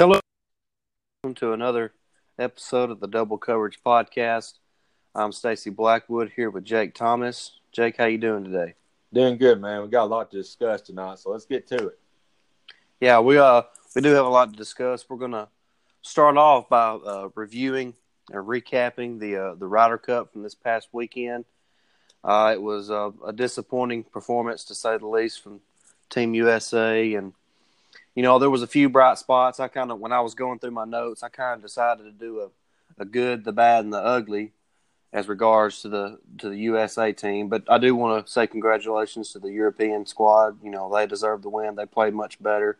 Hello, welcome to another episode of the Double Coverage Podcast. I'm Stacy Blackwood here with Jake Thomas. Jake, how you doing today? Doing good, man. We got a lot to discuss tonight, so let's get to it. Yeah, we uh we do have a lot to discuss. We're gonna start off by uh, reviewing and recapping the uh, the Ryder Cup from this past weekend. Uh, it was a, a disappointing performance to say the least from Team USA, and you know there was a few bright spots. I kind of when I was going through my notes, I kind of decided to do a, a good, the bad, and the ugly as regards to the to the USA team. But I do want to say congratulations to the European squad. You know they deserve the win. They played much better.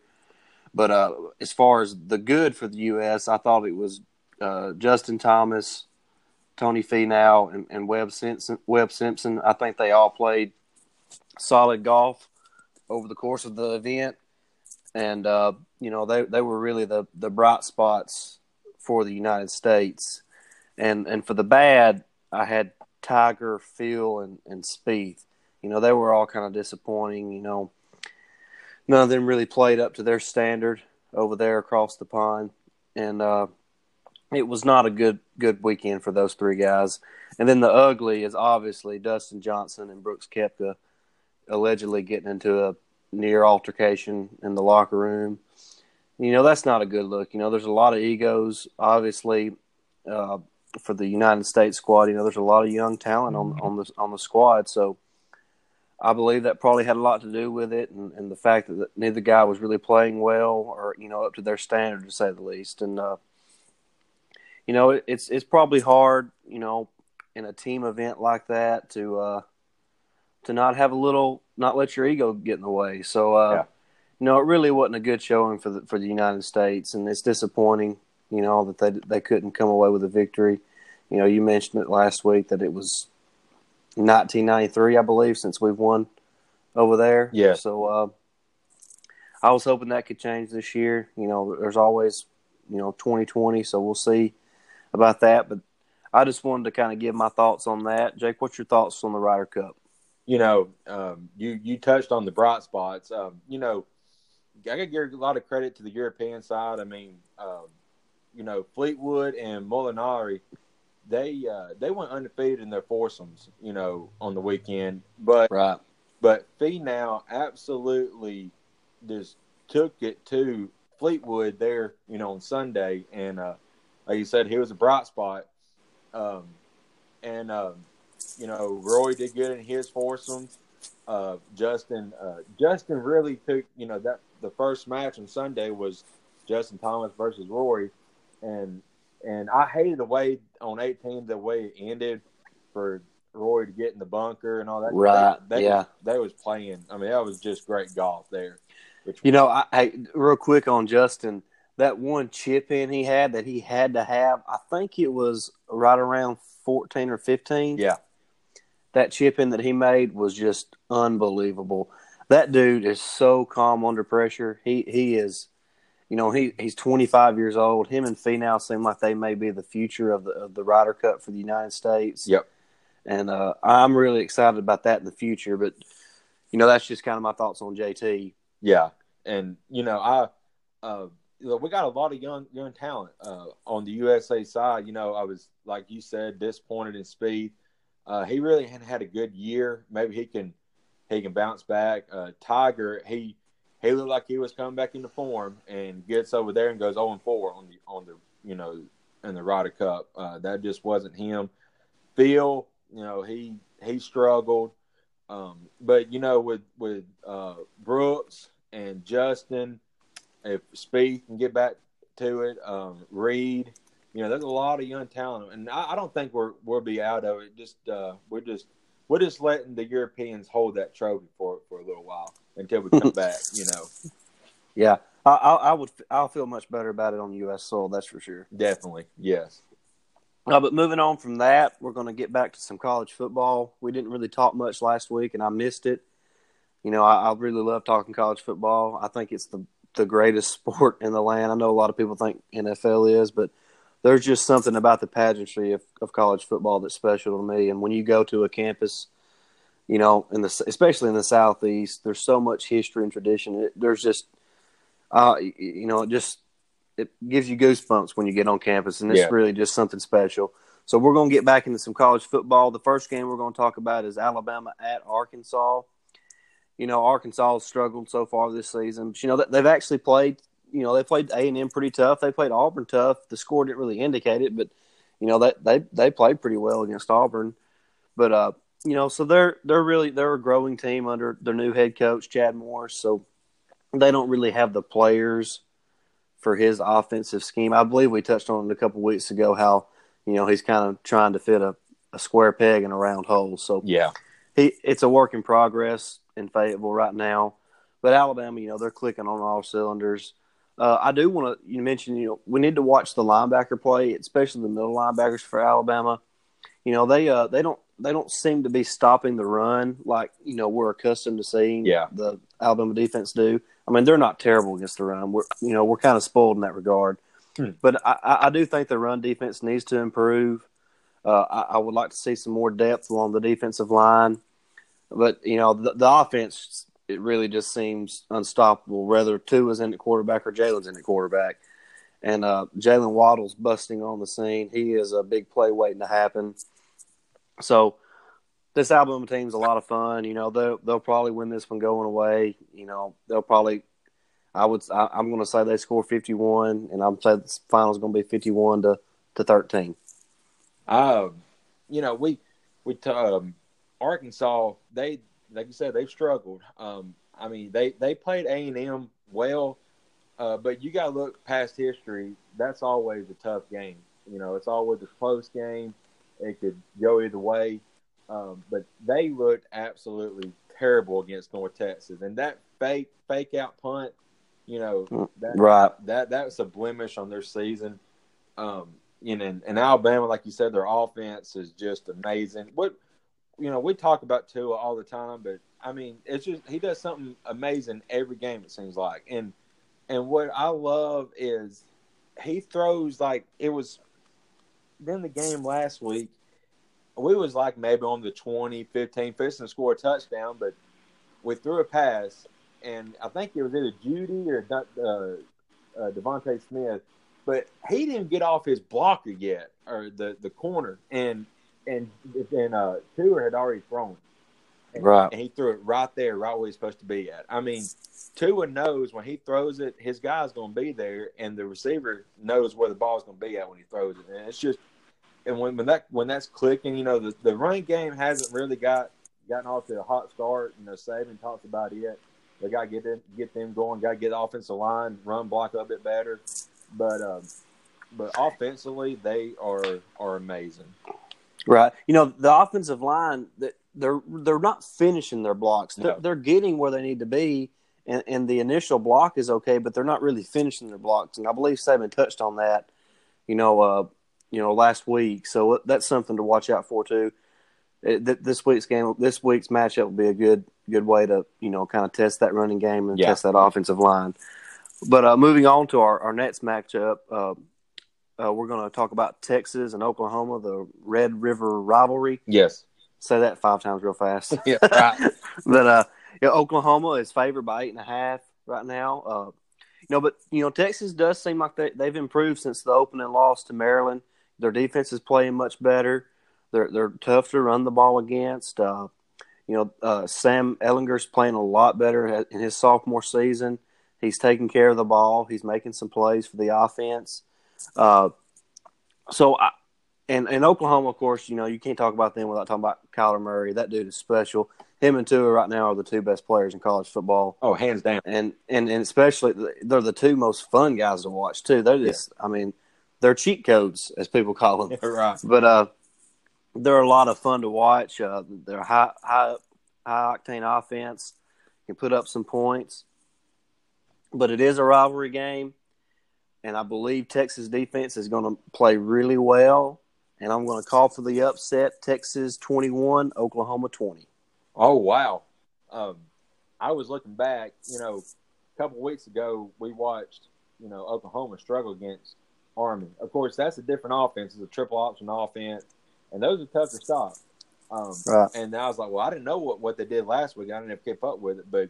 But uh, as far as the good for the U.S., I thought it was uh, Justin Thomas, Tony Finau, and, and Webb Simpson. Webb Simpson. I think they all played solid golf over the course of the event, and uh, you know they they were really the the bright spots for the United States. And and for the bad, I had Tiger, Phil, and and Spieth. You know they were all kind of disappointing. You know none of them really played up to their standard over there across the pond, and uh, it was not a good good weekend for those three guys. And then the ugly is obviously Dustin Johnson and Brooks Koepka allegedly getting into a near altercation in the locker room. You know that's not a good look. You know there's a lot of egos, obviously, uh, for the United States squad. You know there's a lot of young talent on on the on the squad, so I believe that probably had a lot to do with it, and, and the fact that neither guy was really playing well, or you know, up to their standard to say the least. And uh, you know, it, it's it's probably hard, you know, in a team event like that to uh, to not have a little, not let your ego get in the way. So, uh, yeah. you know, it really wasn't a good showing for the for the United States, and it's disappointing, you know, that they they couldn't come away with a victory. You know, you mentioned it last week that it was 1993, I believe, since we've won over there. Yeah. So uh, I was hoping that could change this year. You know, there's always, you know, 2020, so we'll see about that. But I just wanted to kind of give my thoughts on that. Jake, what's your thoughts on the Ryder Cup? You know, um, you you touched on the bright spots. Um, you know, I got to give a lot of credit to the European side. I mean, um, you know, Fleetwood and Molinari – they uh, they went undefeated in their foursomes, you know, on the weekend. But right. but now absolutely just took it to Fleetwood there, you know, on Sunday, and uh, like you said, he was a bright spot. Um, and um, you know, Rory did good in his foursome. Uh, Justin uh, Justin really took you know that the first match on Sunday was Justin Thomas versus Rory, and and I hated the way on 18 the way it ended for Rory to get in the bunker and all that. Right. They, they yeah. Was, they was playing. I mean, that was just great golf there. Which you know, I, I real quick on Justin. That one chip in he had that he had to have. I think it was right around 14 or 15. Yeah. That chip in that he made was just unbelievable. That dude is so calm under pressure. He he is you know, he he's 25 years old. Him and Finau seem like they may be the future of the of the Ryder Cup for the United States. Yep. And uh, I'm really excited about that in the future. But you know, that's just kind of my thoughts on JT. Yeah, and you know, I uh, we got a lot of young young talent uh, on the USA side. You know, I was like you said, disappointed in Spieth. Uh, he really hadn't had a good year. Maybe he can he can bounce back. Uh, Tiger, he he looked like he was coming back into form and gets over there and goes 0 and 4 on the on the you know in the Ryder Cup. Uh, that just wasn't him. Phil, you know, he he struggled. Um, but you know, with with uh, Brooks and Justin, if Spieth can get back to it, um, Reed, you know, there's a lot of young talent, and I, I don't think we're we'll be out of it. Just uh, we're just we're just letting the Europeans hold that trophy for for a little while until we come back. You know. Yeah, I, I, I, would. I'll feel much better about it on U.S. soil. That's for sure. Definitely, yes. Uh, but moving on from that, we're going to get back to some college football. We didn't really talk much last week, and I missed it. You know, I, I really love talking college football. I think it's the the greatest sport in the land. I know a lot of people think NFL is, but there's just something about the pageantry of, of college football that's special to me. And when you go to a campus you know, in the especially in the southeast, there's so much history and tradition. It, there's just, uh, you know, it just it gives you goosebumps when you get on campus, and it's Yeah. really just something special. So we're going to get back into some college football. The first game we're going to talk about is Alabama at Arkansas. You know, Arkansas has struggled so far this season, but you know they've actually played. You know, they played A and M pretty tough. They played Auburn tough. The score didn't really indicate it, but you know that they they played pretty well against Auburn. But uh, you know, so they're they're really they're a growing team under their new head coach Chad Morris. So they don't really have the players for his offensive scheme. I believe we touched on it a couple weeks ago how you know he's kind of trying to fit a, a square peg in a round hole. So Yeah. he it's a work in progress in Fayetteville right now. But Alabama, you know, they're clicking on all cylinders. Uh, I do want to you mention, you know, we need to watch the linebacker play, especially the middle linebackers for Alabama. You know, they uh they don't they don't seem to be stopping the run like you know we're accustomed to seeing Yeah. the Alabama defense do. I mean, they're not terrible against the run. We're you know we're kind of spoiled in that regard. Hmm. But I, I do think the run defense needs to improve. Uh, I, I would like to see some more depth along the defensive line. But you know the, the offense, it really just seems unstoppable. Whether Tua is in the quarterback or Jalen's in the quarterback, and uh, Jaylen Waddle's busting on the scene. He is a big play waiting to happen. So this Alabama team's a lot of fun. You know they'll they'll probably win this one going away. You know they'll probably. I would. I, I'm going to say they score 51, and I'm saying the final's going to be 51 to to 13. Um, you know, we we t- um, Arkansas. They like you said, they've struggled. Um, I mean, they they played A and M well, uh, but you got to look past history. That's always a tough game. You know, it's always a close game. It could go either way. Um, but they looked absolutely terrible against North Texas, and that fake fake out punt. You know, that Right. that that was a blemish on their season. Um, and, and Alabama, like you said, their offense is just amazing. What you know, we talk about Tua all the time, but I mean, it's just he does something amazing every game. It seems like, and and what I love is he throws like it was. Then the game last week, we was like maybe on the 20, 15, fixing to score a touchdown, but we threw a pass, and I think it was either Jeudy or uh, uh, DeVonta Smith, but he didn't get off his blocker yet, or the, the corner, and and and uh, Tua had already thrown, and, Right. and he threw it right there, right where he's supposed to be at. I mean, Tua knows when he throws it, his guy's going to be there, and the receiver knows where the ball's going to be at when he throws it, and it's just. And when, when that when that's clicking, you know the, the running game hasn't really got gotten off to a hot start. You know, Saban talks about it. They got to get them get them going. Got to get the offensive line run block a bit better. But um, but offensively, they are are amazing. Right. You know, the offensive line that they're they're not finishing their blocks. They're, No. they're getting where they need to be, and, and the initial block is okay, but they're not really finishing their blocks. And I believe Saban touched on that. You know, uh, you know, last week. So that's something to watch out for too. It, th- this week's game, this week's matchup will be a good good way to you know kind of test that running game and Yeah. test that offensive line. But uh, moving on to our, our next matchup, uh, uh, we're going to talk about Texas and Oklahoma, the Red River rivalry. Yes. Say that five times real fast. Yeah. Right. but uh, yeah, Oklahoma is favored by eight and a half right now. Uh, you know, but you know, Texas does seem like they they've improved since the opening loss to Maryland. Their defense is playing much better. They're they're tough to run the ball against. Uh, you know, uh, Sam Ehlinger's playing a lot better in his sophomore season. He's taking care of the ball. He's making some plays for the offense. Uh, so, I, and and Oklahoma, of course, you know you can't talk about them without talking about Kyler Murray. That dude is special. Him and Tua right now are the two best players in college football, Oh, hands down. and and and especially they're the two most fun guys to watch too. They're just, I mean, they're cheat codes as people call them. right. But uh, they're a lot of fun to watch. Uh, they're high high high octane offense, can put up some points. But it is a rivalry game, and I believe Texas defense is going to play really well. And I'm going to call for the upset: Texas 21, Oklahoma 20. Oh wow. Um, I was looking back. You know, a couple weeks ago we watched. You know, Oklahoma struggle against Army. Of course, that's a different offense. It's a triple option offense, and those are tough to stop. Um, Right. And I was like, well, I didn't know what, what they did last week. I didn't have keep up with it, but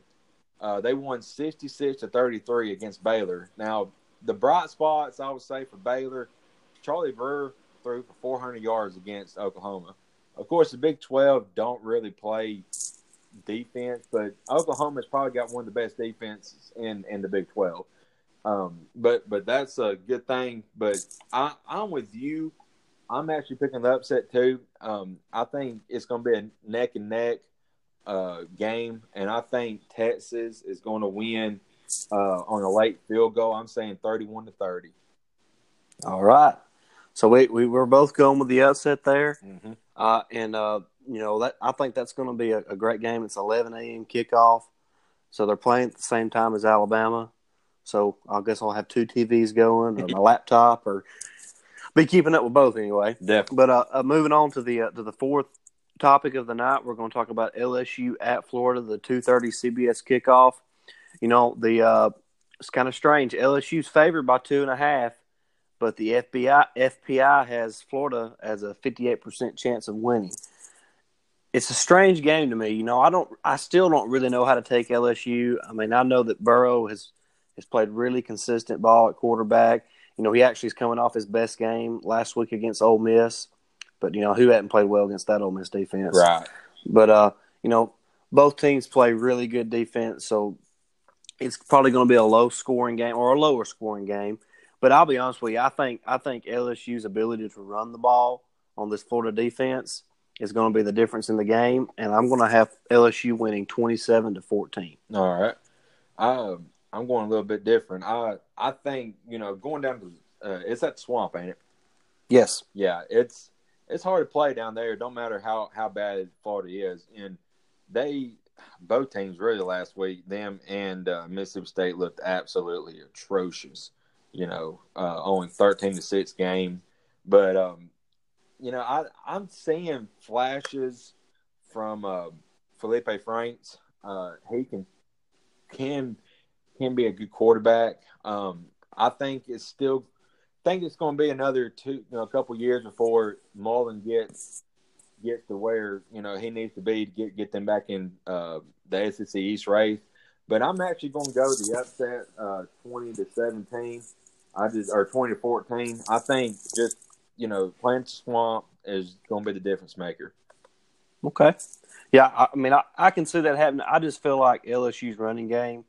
uh, they won sixty six to thirty three against Baylor. Now, the bright spots I would say for Baylor, Charlie Brewer threw for 400 yards against Oklahoma. Of course, the Big 12 don't really play defense, but Oklahoma's probably got one of the best defenses in in the Big 12. Um, but but that's a good thing. But I, I'm with you. I'm actually picking the upset too. Um, I think it's going to be a neck and neck uh, game, and I think Texas is going to win uh, on a late field goal. I'm saying 31 to 30. All right. So we we were both going with the upset there, Mm-hmm. uh, and uh, you know that I think that's going to be a, a great game. It's 11 a.m. kickoff, so they're playing at the same time as Alabama. So I guess I'll have two TVs going, or my laptop, or be keeping up with both anyway. Definitely. But uh, uh, moving on to the uh, to the fourth topic of the night, we're going to talk about LSU at Florida, the 2:30 CBS kickoff. You know, the uh, it's kind of strange. LSU's favored by two and a half, but the FBI FPI has Florida as a 58% chance of winning. It's a strange game to me. You know, I don't, I still don't really know how to take LSU. I mean, I know that Burrow has has played really consistent ball at quarterback. You know, he actually is coming off his best game last week against Ole Miss, but you know, who hadn't played well against that Ole Miss defense? Right. But uh, you know, both teams play really good defense, so it's probably going to be a low scoring game or a lower scoring game. But I'll be honest with you, I think I think LSU's ability to run the ball on this Florida defense is going to be the difference in the game, and I'm going to have LSU winning 27 to 14. All right. I, I'm going a little bit different. I I think, you know, going down to uh, it's at swamp, ain't it? Yes. Yeah, it's it's hard to play down there. Don't matter how how bad Florida is, and they both teams really last week, them and uh, Mississippi State looked absolutely atrocious. You know, uh, only thirteen to six game, but um, you know, I I'm seeing flashes from uh, Felipe Franks. Uh, he can can can be a good quarterback. Um, I think it's still think it's going to be another two, you know, a couple years before Mullen gets gets to where you know he needs to be to get get them back in uh, the SEC East race. But I'm actually going to go the upset, uh, twenty to seventeen. I just or twenty to fourteen. I think just you know playing swamp is going to be the difference maker. Okay. Yeah, I, I mean, I, I can see that happening. I just feel like LSU's running game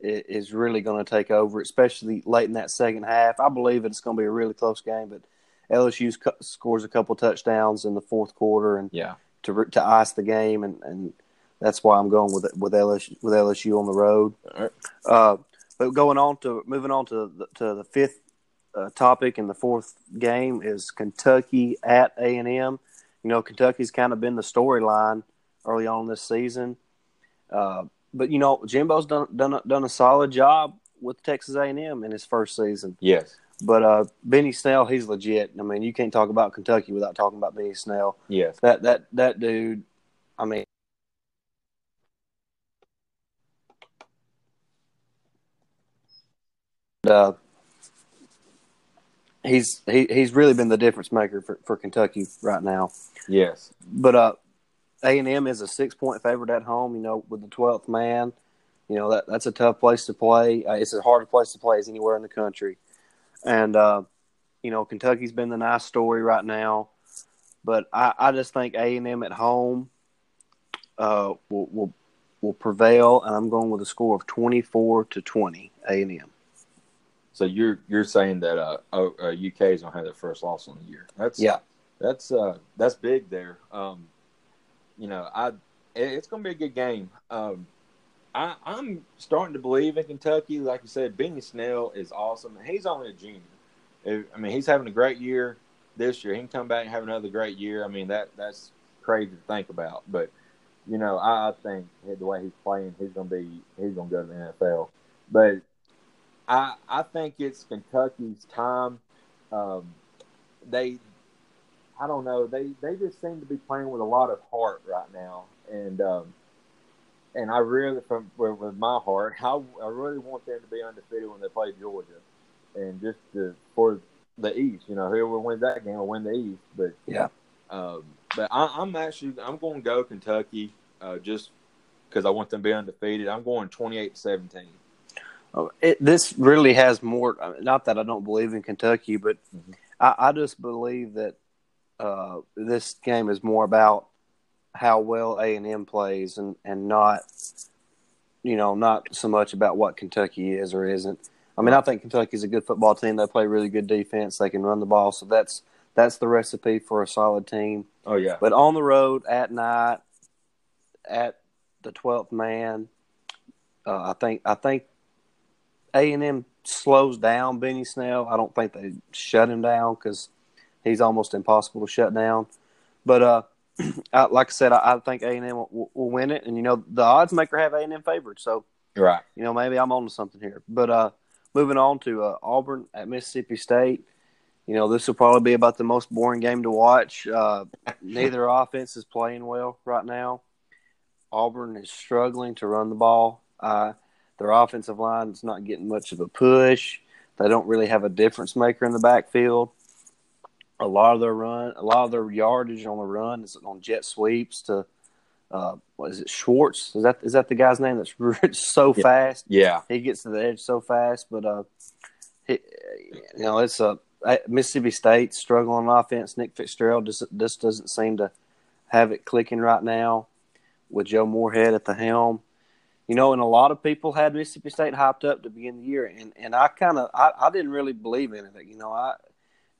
is really going to take over, especially late in that second half. I believe it's going to be a really close game, but LSU scores a couple touchdowns in the fourth quarter and Yeah. to to ice the game, and, and that's why I'm going with with LSU with LSU on the road. Right. Uh, but going on to moving on to the, to the fifth uh, topic in the fourth game is Kentucky at A and M. You know, Kentucky's kind of been the storyline early on this season, uh, but you know, Jimbo's done done a, done a solid job with Texas A and M in his first season. Yes. But uh, Benny Snell, he's legit. I mean, you can't talk about Kentucky without talking about Benny Snell. Yes. That that that dude. I mean, uh, he's he, he's really been the difference maker for, for Kentucky right now. Yes. But uh, A and M is a six point favorite at home. You know, with the twelfth man, you know that that's a tough place to play. Uh, it's as hard a place to play as anywhere in the country. And uh, you know, Kentucky's been the nice story right now. But I, I just think A and M at home uh, will, will will prevail, and I'm going with a score of twenty four to twenty. A and M. So you're you're saying that uh, uh, UK is gonna have their first loss on the year. That's Yeah. That's uh that's big there. Um, you know, I it- it's gonna be a good game. Um, I I'm starting to believe in Kentucky. Like you said, Benny Snell is awesome. He's only a junior. I mean, he's having a great year this year. He can come back and have another great year. I mean, that that's crazy to think about. But you know, I, I think the way he's playing, he's gonna be he's gonna go to the NFL. But I I think it's Kentucky's time. Um, they, I don't know, they they just seem to be playing with a lot of heart right now, and um, and I really from with, with my heart, I, I really want them to be undefeated when they play Georgia, and just to, for the East, you know, whoever wins that game will win the East. But Yeah. um, but I, I'm actually I'm going to go Kentucky uh, just because I want them to be undefeated. I'm going 28 to 17. Oh, it, this really has more. Not that I don't believe in Kentucky, but mm-hmm. I, I, just believe that uh, this game is more about how well A and M plays, and and not, you know, not so much about what Kentucky is or isn't. I mean, I think Kentucky's a good football team. They play really good defense. They can run the ball, so that's that's the recipe for a solid team. Oh yeah. But on the road at night, at the twelfth man, uh, I think I think A and M slows down Benny Snell. I don't think they shut him down because he's almost impossible to shut down. But uh, I, like I said, I, I think A and M will, will, win it, and you know the odds maker have A and M favored, so right. You know maybe I'm on to something here. But uh, moving on to uh, Auburn at Mississippi State. You know this will probably be about the most boring game to watch. Uh, neither offense is playing well right now. Auburn is struggling to run the ball. Uh, their offensive line is not getting much of a push. They don't really have a difference maker in the backfield. A lot of their run, a lot of their yardage on the run is on jet sweeps to uh, what is it Schwartz? Is that is that the guy's name that's so yeah. fast? Yeah, he gets to the edge so fast. But uh, he, you know, it's a Mississippi State struggling on offense. Nick Fitzgerald just just doesn't seem to have it clicking right now with Joe Moorhead at the helm. You know, and a lot of people had Mississippi State hyped up to begin the year, and and I kind of I, I didn't really believe in it. You know, I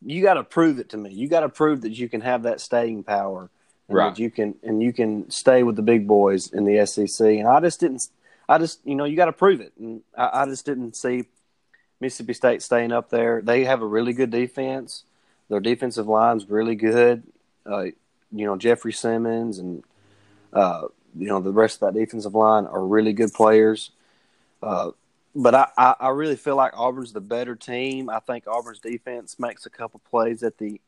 you got to prove it to me. You got to prove that you can have that staying power, and right? That you can and you can stay with the big boys in the SEC. And I just didn't. I just you know you got to prove it, and I, I just didn't see Mississippi State staying up there. They have a really good defense. Their defensive line's really good. Uh, you know Jeffrey Simmons and uh, you know the rest of that defensive line are really good players. Uh, but I, I, I, really feel like Auburn's the better team. I think Auburn's defense makes a couple plays at the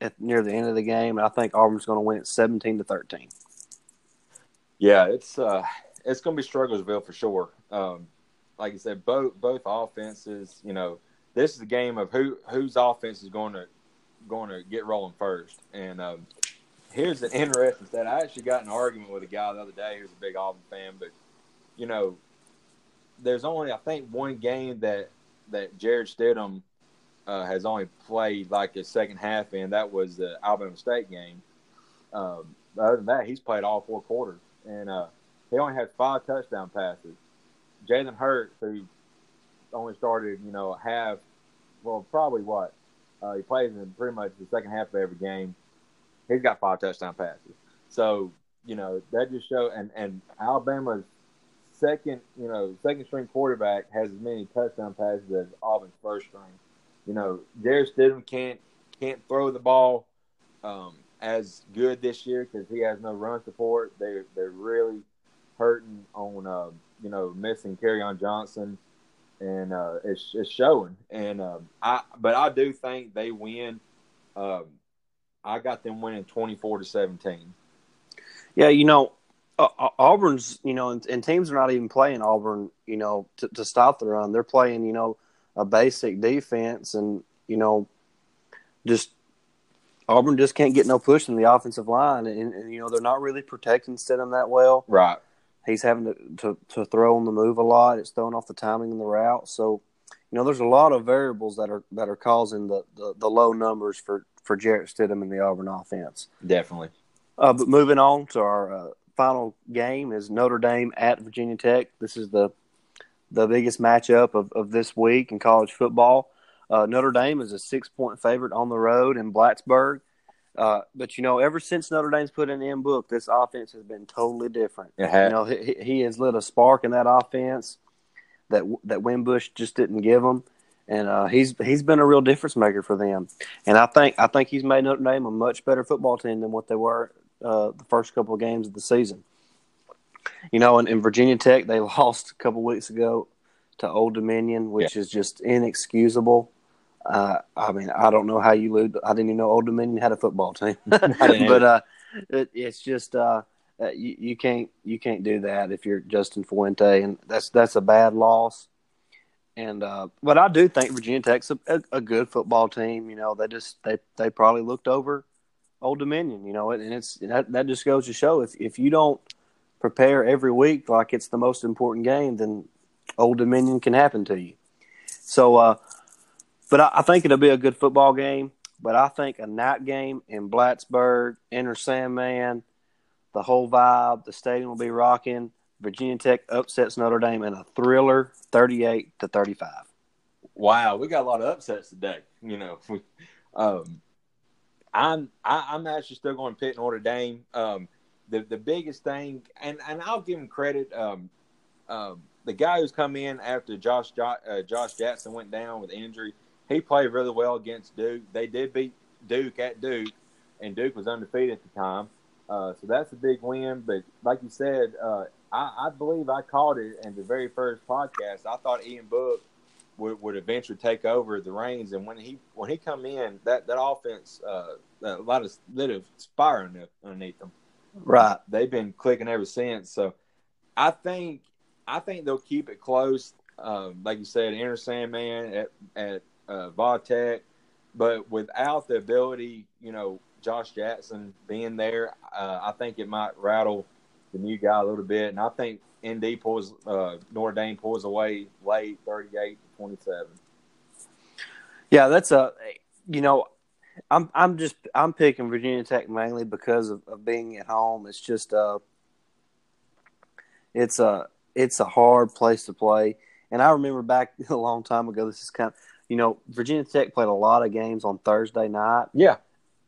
at near the end of the game, and I think Auburn's going to win it seventeen to thirteen. Yeah, it's uh, it's going to be Strugglesville for sure. Um, like I said, both both offenses. You know, this is a game of who whose offense is going to going to get rolling first, and um, here's an interesting stat. I actually got an argument with a guy the other day who's a big Auburn fan, but you know, there's only I think one game that that Jarrett Stidham uh, has only played like a second half in. That was the Alabama State game. Um, other than that, he's played all four quarters, and uh, he only had five touchdown passes. Jalen Hurts, who only started, you know, half, well, probably what uh, he plays in pretty much the second half of every game he's got five touchdown passes. So you know that just show and and Alabama's second you know second string quarterback has as many touchdown passes as Auburn's first string. You know Jarrett Stidham can't can't throw the ball um, as good this year because he has no run support. They they're really hurting on uh, you know missing Kerryon Johnson, and uh, it's it's showing. And um, I but I do think they win. Um, I got them winning 24 to 17. Yeah, you know, uh, uh, Auburn's, you know, and, and, teams are not even playing Auburn, you know, to, to stop the run. They're playing, you know, a basic defense, and you know, just Auburn just can't get no push in the offensive line, and, and you know they're not really protecting Stidham that well. Right. He's having to, to, to throw on the move a lot. It's throwing off the timing in the route. So, you know, there's a lot of variables that are that are causing the, the, the low numbers for for Jarrett Stidham in the Auburn offense. Definitely. Uh, but moving on to our uh, final game is Notre Dame at Virginia Tech. This is the the biggest matchup of, of this week in college football. Uh, Notre Dame is a six point favorite on the road in Blacksburg. Uh, but you know, ever since Notre Dame's put in the Book, this offense has been totally different. You know, he, he has lit a spark in that offense that that Wimbush just didn't give them and uh, he's he's been a real difference maker for them. And I think I think he's made Notre Dame a much better football team than what they were uh, the first couple of games of the season. You know, in, in Virginia Tech, they lost a couple weeks ago to Old Dominion, which yeah. is just inexcusable. Uh, I mean, I don't know how you lose. I didn't even know Old Dominion had a football team, but uh, it, it's just uh, uh, you, you can't you can't do that if you're Justin Fuente, and that's that's a bad loss. And uh, but I do think Virginia Tech's a, a, a, good football team. You know, they just they they probably looked over Old Dominion. You know, and it's that, that just goes to show if if you don't prepare every week like it's the most important game, then Old Dominion can happen to you. So, uh, but I, I think it'll be a good football game. But I think a night game in Blacksburg, Enter Sandman, the whole vibe, the stadium will be rocking. Virginia Tech upsets Notre Dame in a thriller, thirty-eight to thirty-five. Wow, we got a lot of upsets today. You know, um, I'm I, I'm actually still going to Pitt Notre Dame. Um, the the biggest thing, and and I'll give him credit. Um, um, the guy who's come in after Josh uh, Josh Jackson went down with injury, he played really well against Duke. They did beat Duke at Duke, and Duke was undefeated at the time. Uh, so that's a big win. But like you said, uh, I, I, believe I called it in the very first podcast. I thought Ian Book would, would eventually take over the reins, and when he when he come in, that that offense, uh, a lot of lit of fire underneath them. Right, they've been clicking ever since. So I think I think they'll keep it close. Um, like you said, Enter Sandman at at uh, Vautech, but without the ability, you know, Josh Jackson being there, uh, I think it might rattle the new guy a little bit. And I think ND pulls uh, Notre Dame pulls away late, thirty-eight to twenty-seven. Yeah, that's a you know, I'm I'm just I'm picking Virginia Tech mainly because of, of being at home. It's just uh, it's a it's a hard place to play. And I remember back a long time ago. This is kind of you know Virginia Tech played a lot of games on Thursday night. Yeah,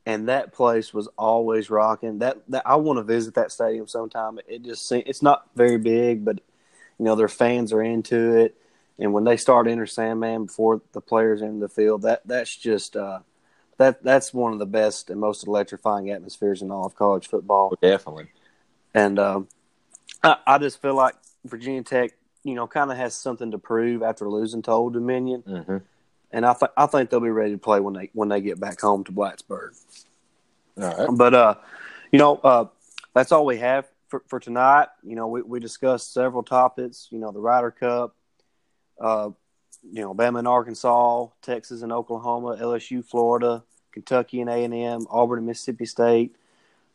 and that place was always rocking. That, that I want to visit that stadium sometime. It just it's not very big, but you know their fans are into it. And when they start Enter Sandman before the players in the field, that that's just uh, that that's one of the best and most electrifying atmospheres in all of college football. Oh, definitely. And um, I, I, just feel like Virginia Tech, you know, kind of has something to prove after losing to Old Dominion. Mm-hmm and I th- I think they'll be ready to play when they when they get back home to Blacksburg. All right. But uh, you know, uh, that's all we have for, for tonight. You know, we, we discussed several topics. You know, the Ryder Cup, uh, you know, Bama and Arkansas, Texas and Oklahoma, LSU, Florida, Kentucky and A and M, Auburn and Mississippi State,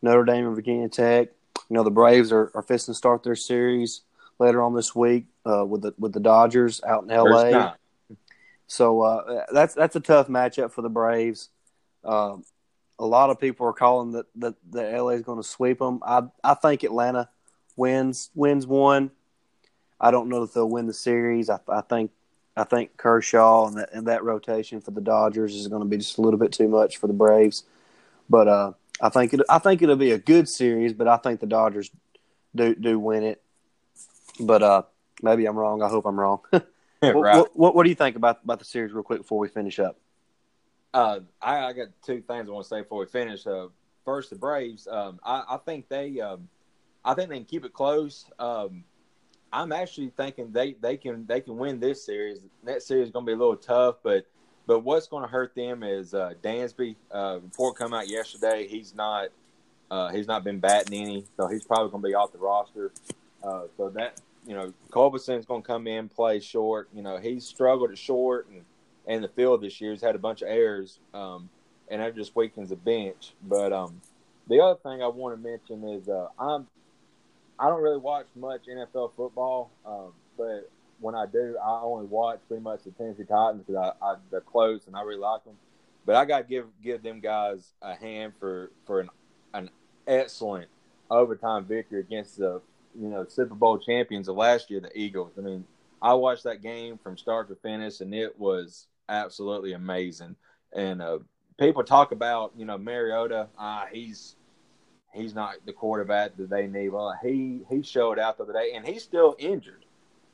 Notre Dame and Virginia Tech. You know, the Braves are are fixing to start their series later on this week uh, with the with the Dodgers out in L.A. So uh, that's that's a tough matchup for the Braves. Um, a lot of people are calling that that the LA is going to sweep them. I I think Atlanta wins wins one. I don't know if they'll win the series. I, I think I think Kershaw and that, and that rotation for the Dodgers is going to be just a little bit too much for the Braves. But uh, I think it I think it'll be a good series. But I think the Dodgers do do win it. But uh, maybe I'm wrong. I hope I'm wrong. right. What, what, what, do you think about about the series, real quick, before we finish up? Uh, I, I, got two things I want to say before we finish. Uh, first, the Braves. Um, I, I, think they, um, I think they can keep it close. Um, I'm actually thinking they, they can they can win this series. That series is going to be a little tough, but but what's going to hurt them is uh, Dansby. Uh, report come out yesterday. He's not uh, he's not been batting any, so he's probably going to be off the roster. Uh, so that you know, Culberson's going to come in, play short. You know, he's struggled at short and, and the field this year. He's had a bunch of errors, um, and that just weakens the bench. But um, the other thing I want to mention is uh, I'm I don't really watch much NFL football, um, but when I do, I only watch pretty much the Tennessee Titans because I, I, they're close and I really like them. But I got to give give them guys a hand for for an an excellent overtime victory against the you know Super Bowl champions of last year, the Eagles. I mean, I watched that game from start to finish, and it was absolutely amazing. And uh, people talk about you know Mariota, ah, he's he's not the quarterback that they need. Well, he he showed out the other day, and he's still injured.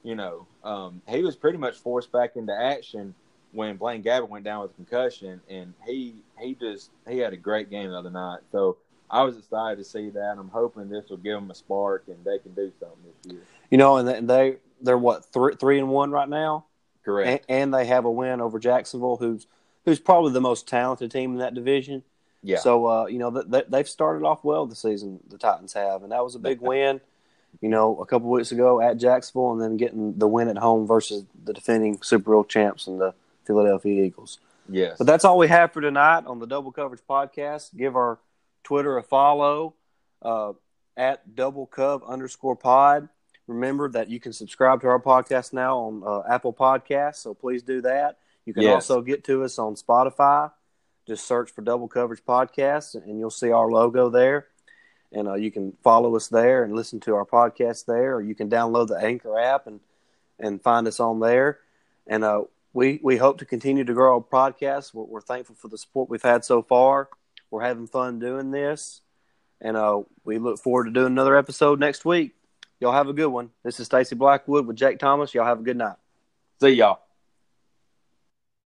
You know, um, he was pretty much forced back into action when Blaine Gabbert went down with a concussion, and he he just he had a great game the other night. So I was excited to see that. I'm hoping this will give them a spark and they can do something this year. You know, and they they're what three three and one right now. Correct. And, and, they have a win over Jacksonville, who's who's probably the most talented team in that division. Yeah. So uh, you know they, they've started off well the season. The Titans have, and that was a big win. You know, a couple weeks ago at Jacksonville, and then getting the win at home versus the defending Super Bowl champs and the Philadelphia Eagles. Yes. But that's all we have for tonight on the Double Coverage Podcast. Give our Twitter a follow uh, at double cub underscore pod. remember that you can subscribe to our podcast now on uh, Apple Podcasts. So please do that. You can Yes. also get to us on Spotify. Just search for Double Coverage Podcast, and you'll see our logo there. And uh, you can follow us there and listen to our podcast there, or you can download the Anchor app and and find us on there. And uh, we we hope to continue to grow our podcast. We're, we're thankful for the support we've had so far. We're having fun doing this, and uh, we look forward to doing another episode next week. Y'all have a good one. This is Stacy Blackwood with Jake Thomas. Y'all have a good night. See y'all.